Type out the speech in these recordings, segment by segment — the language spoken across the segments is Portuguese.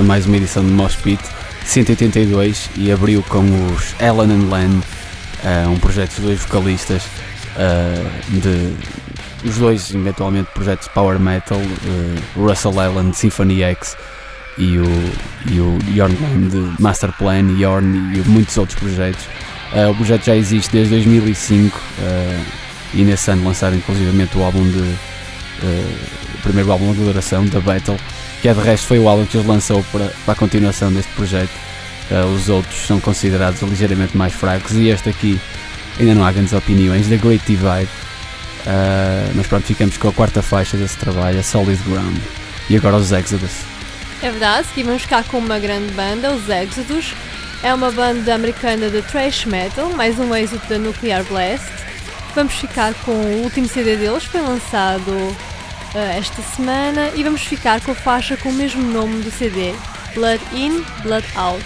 a mais uma edição de Mosh Pit 182 e abriu com os Ellen and Len, uh, um projeto de dois vocalistas, uh, de, os dois eventualmente projetos de power metal, uh, Russell Allen de Symphony X e o, e o Yorn Len de Master Plan, Yorn e muitos outros projetos. o projeto já existe desde 2005 e nesse ano lançaram inclusivamente o álbum de o primeiro álbum de duração da Battle que é de resto foi o álbum que eles lançou para, para a continuação deste projeto. Uh, os outros são considerados ligeiramente mais fracos e este aqui ainda não há grandes opiniões, The Great Divide. Uh, mas pronto, ficamos com a quarta faixa desse trabalho, a Solid Ground. E agora os Exodus. É verdade, vamos ficar com uma grande banda, os Exodus. É uma banda americana de thrash metal, mais um êxito da Nuclear Blast. Vamos ficar com o último CD deles, foi lançado esta semana e vamos ficar com a faixa com o mesmo nome do CD, Blood In, Blood Out.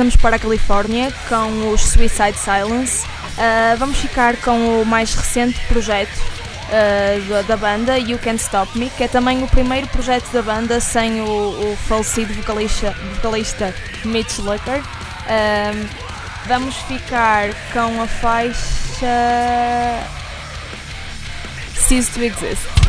Passamos para a Califórnia com os Suicide Silence. Uh, vamos ficar com o mais recente projeto uh, da, banda, You Can't Stop Me, que é também o primeiro projeto da banda sem o, o falecido vocalista, vocalista Mitch Lucker. Uh, Vamos ficar com a faixa Cease to Exist.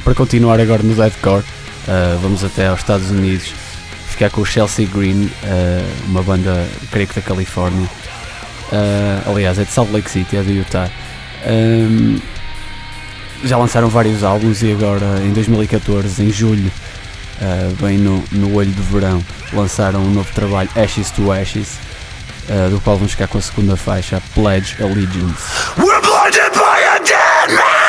Para continuar agora no Deadcore, uh, vamos até aos Estados Unidos ficar com o Chelsea Green, uh, uma banda, creio que da Califórnia. Uh, aliás, é de Salt Lake City, é de Utah. Um, já lançaram vários álbuns e agora em 2014, em julho, bem no, no olho do verão, lançaram um novo trabalho, Ashes to Ashes, do qual vamos ficar com a segunda faixa, Pledge Allegiance. We're blinded by a dead man!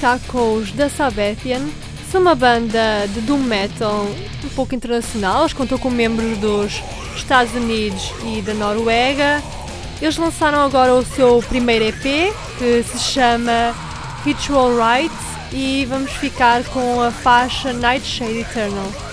Ficar com os da Sabethian. São uma banda de doom metal um pouco internacional. Eles contam com membros dos Estados Unidos e da Noruega. Eles lançaram agora o seu primeiro EP, que se chama Ritual Rites, e vamos ficar com a faixa Nightshade Eternal.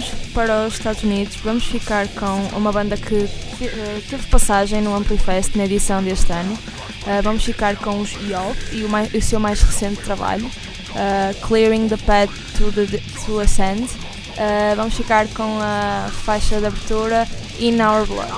Vamos para os Estados Unidos. Vamos ficar com uma banda que uh, teve passagem no Amplifest na edição deste ano. Uh, vamos ficar com os Yelp e o, mais, o seu mais recente trabalho, uh, Clearing the Path to, the, to Ascend. vamos ficar com a faixa de abertura In Our Blood.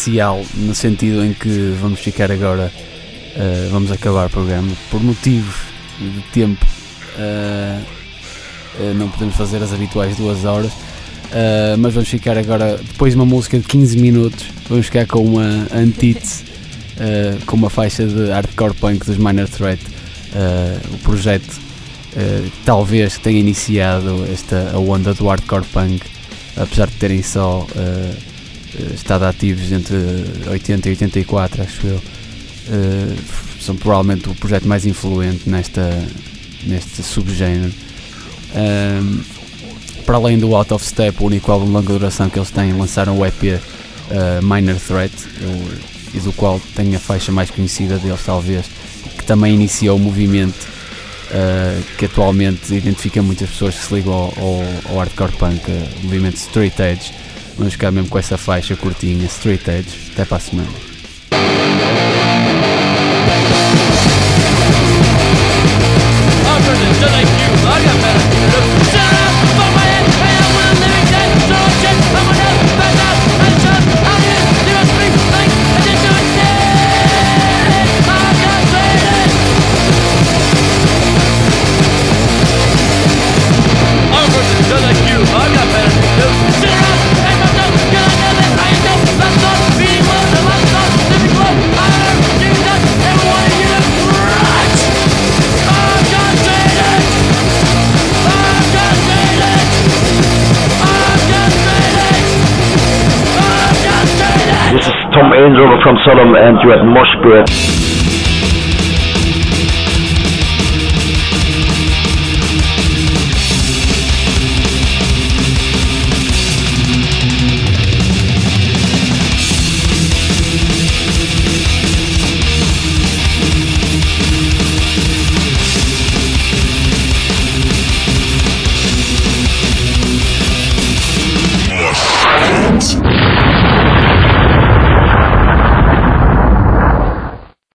Especial no sentido em que vamos ficar agora, uh, vamos acabar o programa por motivos de tempo. Uh, uh, não podemos fazer as habituais duas horas, mas vamos ficar agora, depois de uma música de 15 minutos, vamos ficar com uma antítese, com uma faixa de hardcore punk dos Minor Threat. o projeto talvez tenha iniciado esta a onda do hardcore punk apesar de terem só uh, estado ativos entre 80 e 84, acho eu, uh, são provavelmente o projeto mais influente nesta, neste subgénero. Um, para além do Out of Step, o único álbum de longa duração que eles têm, lançaram o EP Minor Threat, e do qual tem a faixa mais conhecida deles, talvez, que também iniciou o movimento uh, que atualmente identifica muitas pessoas que se ligam ao, ao, ao hardcore punk, uh, o movimento Straight Edge. Vamos ficar mesmo com essa faixa curtinha, Straight Edge. Até para a semana. Tom Angel from Sodom and you had Mosh Bread.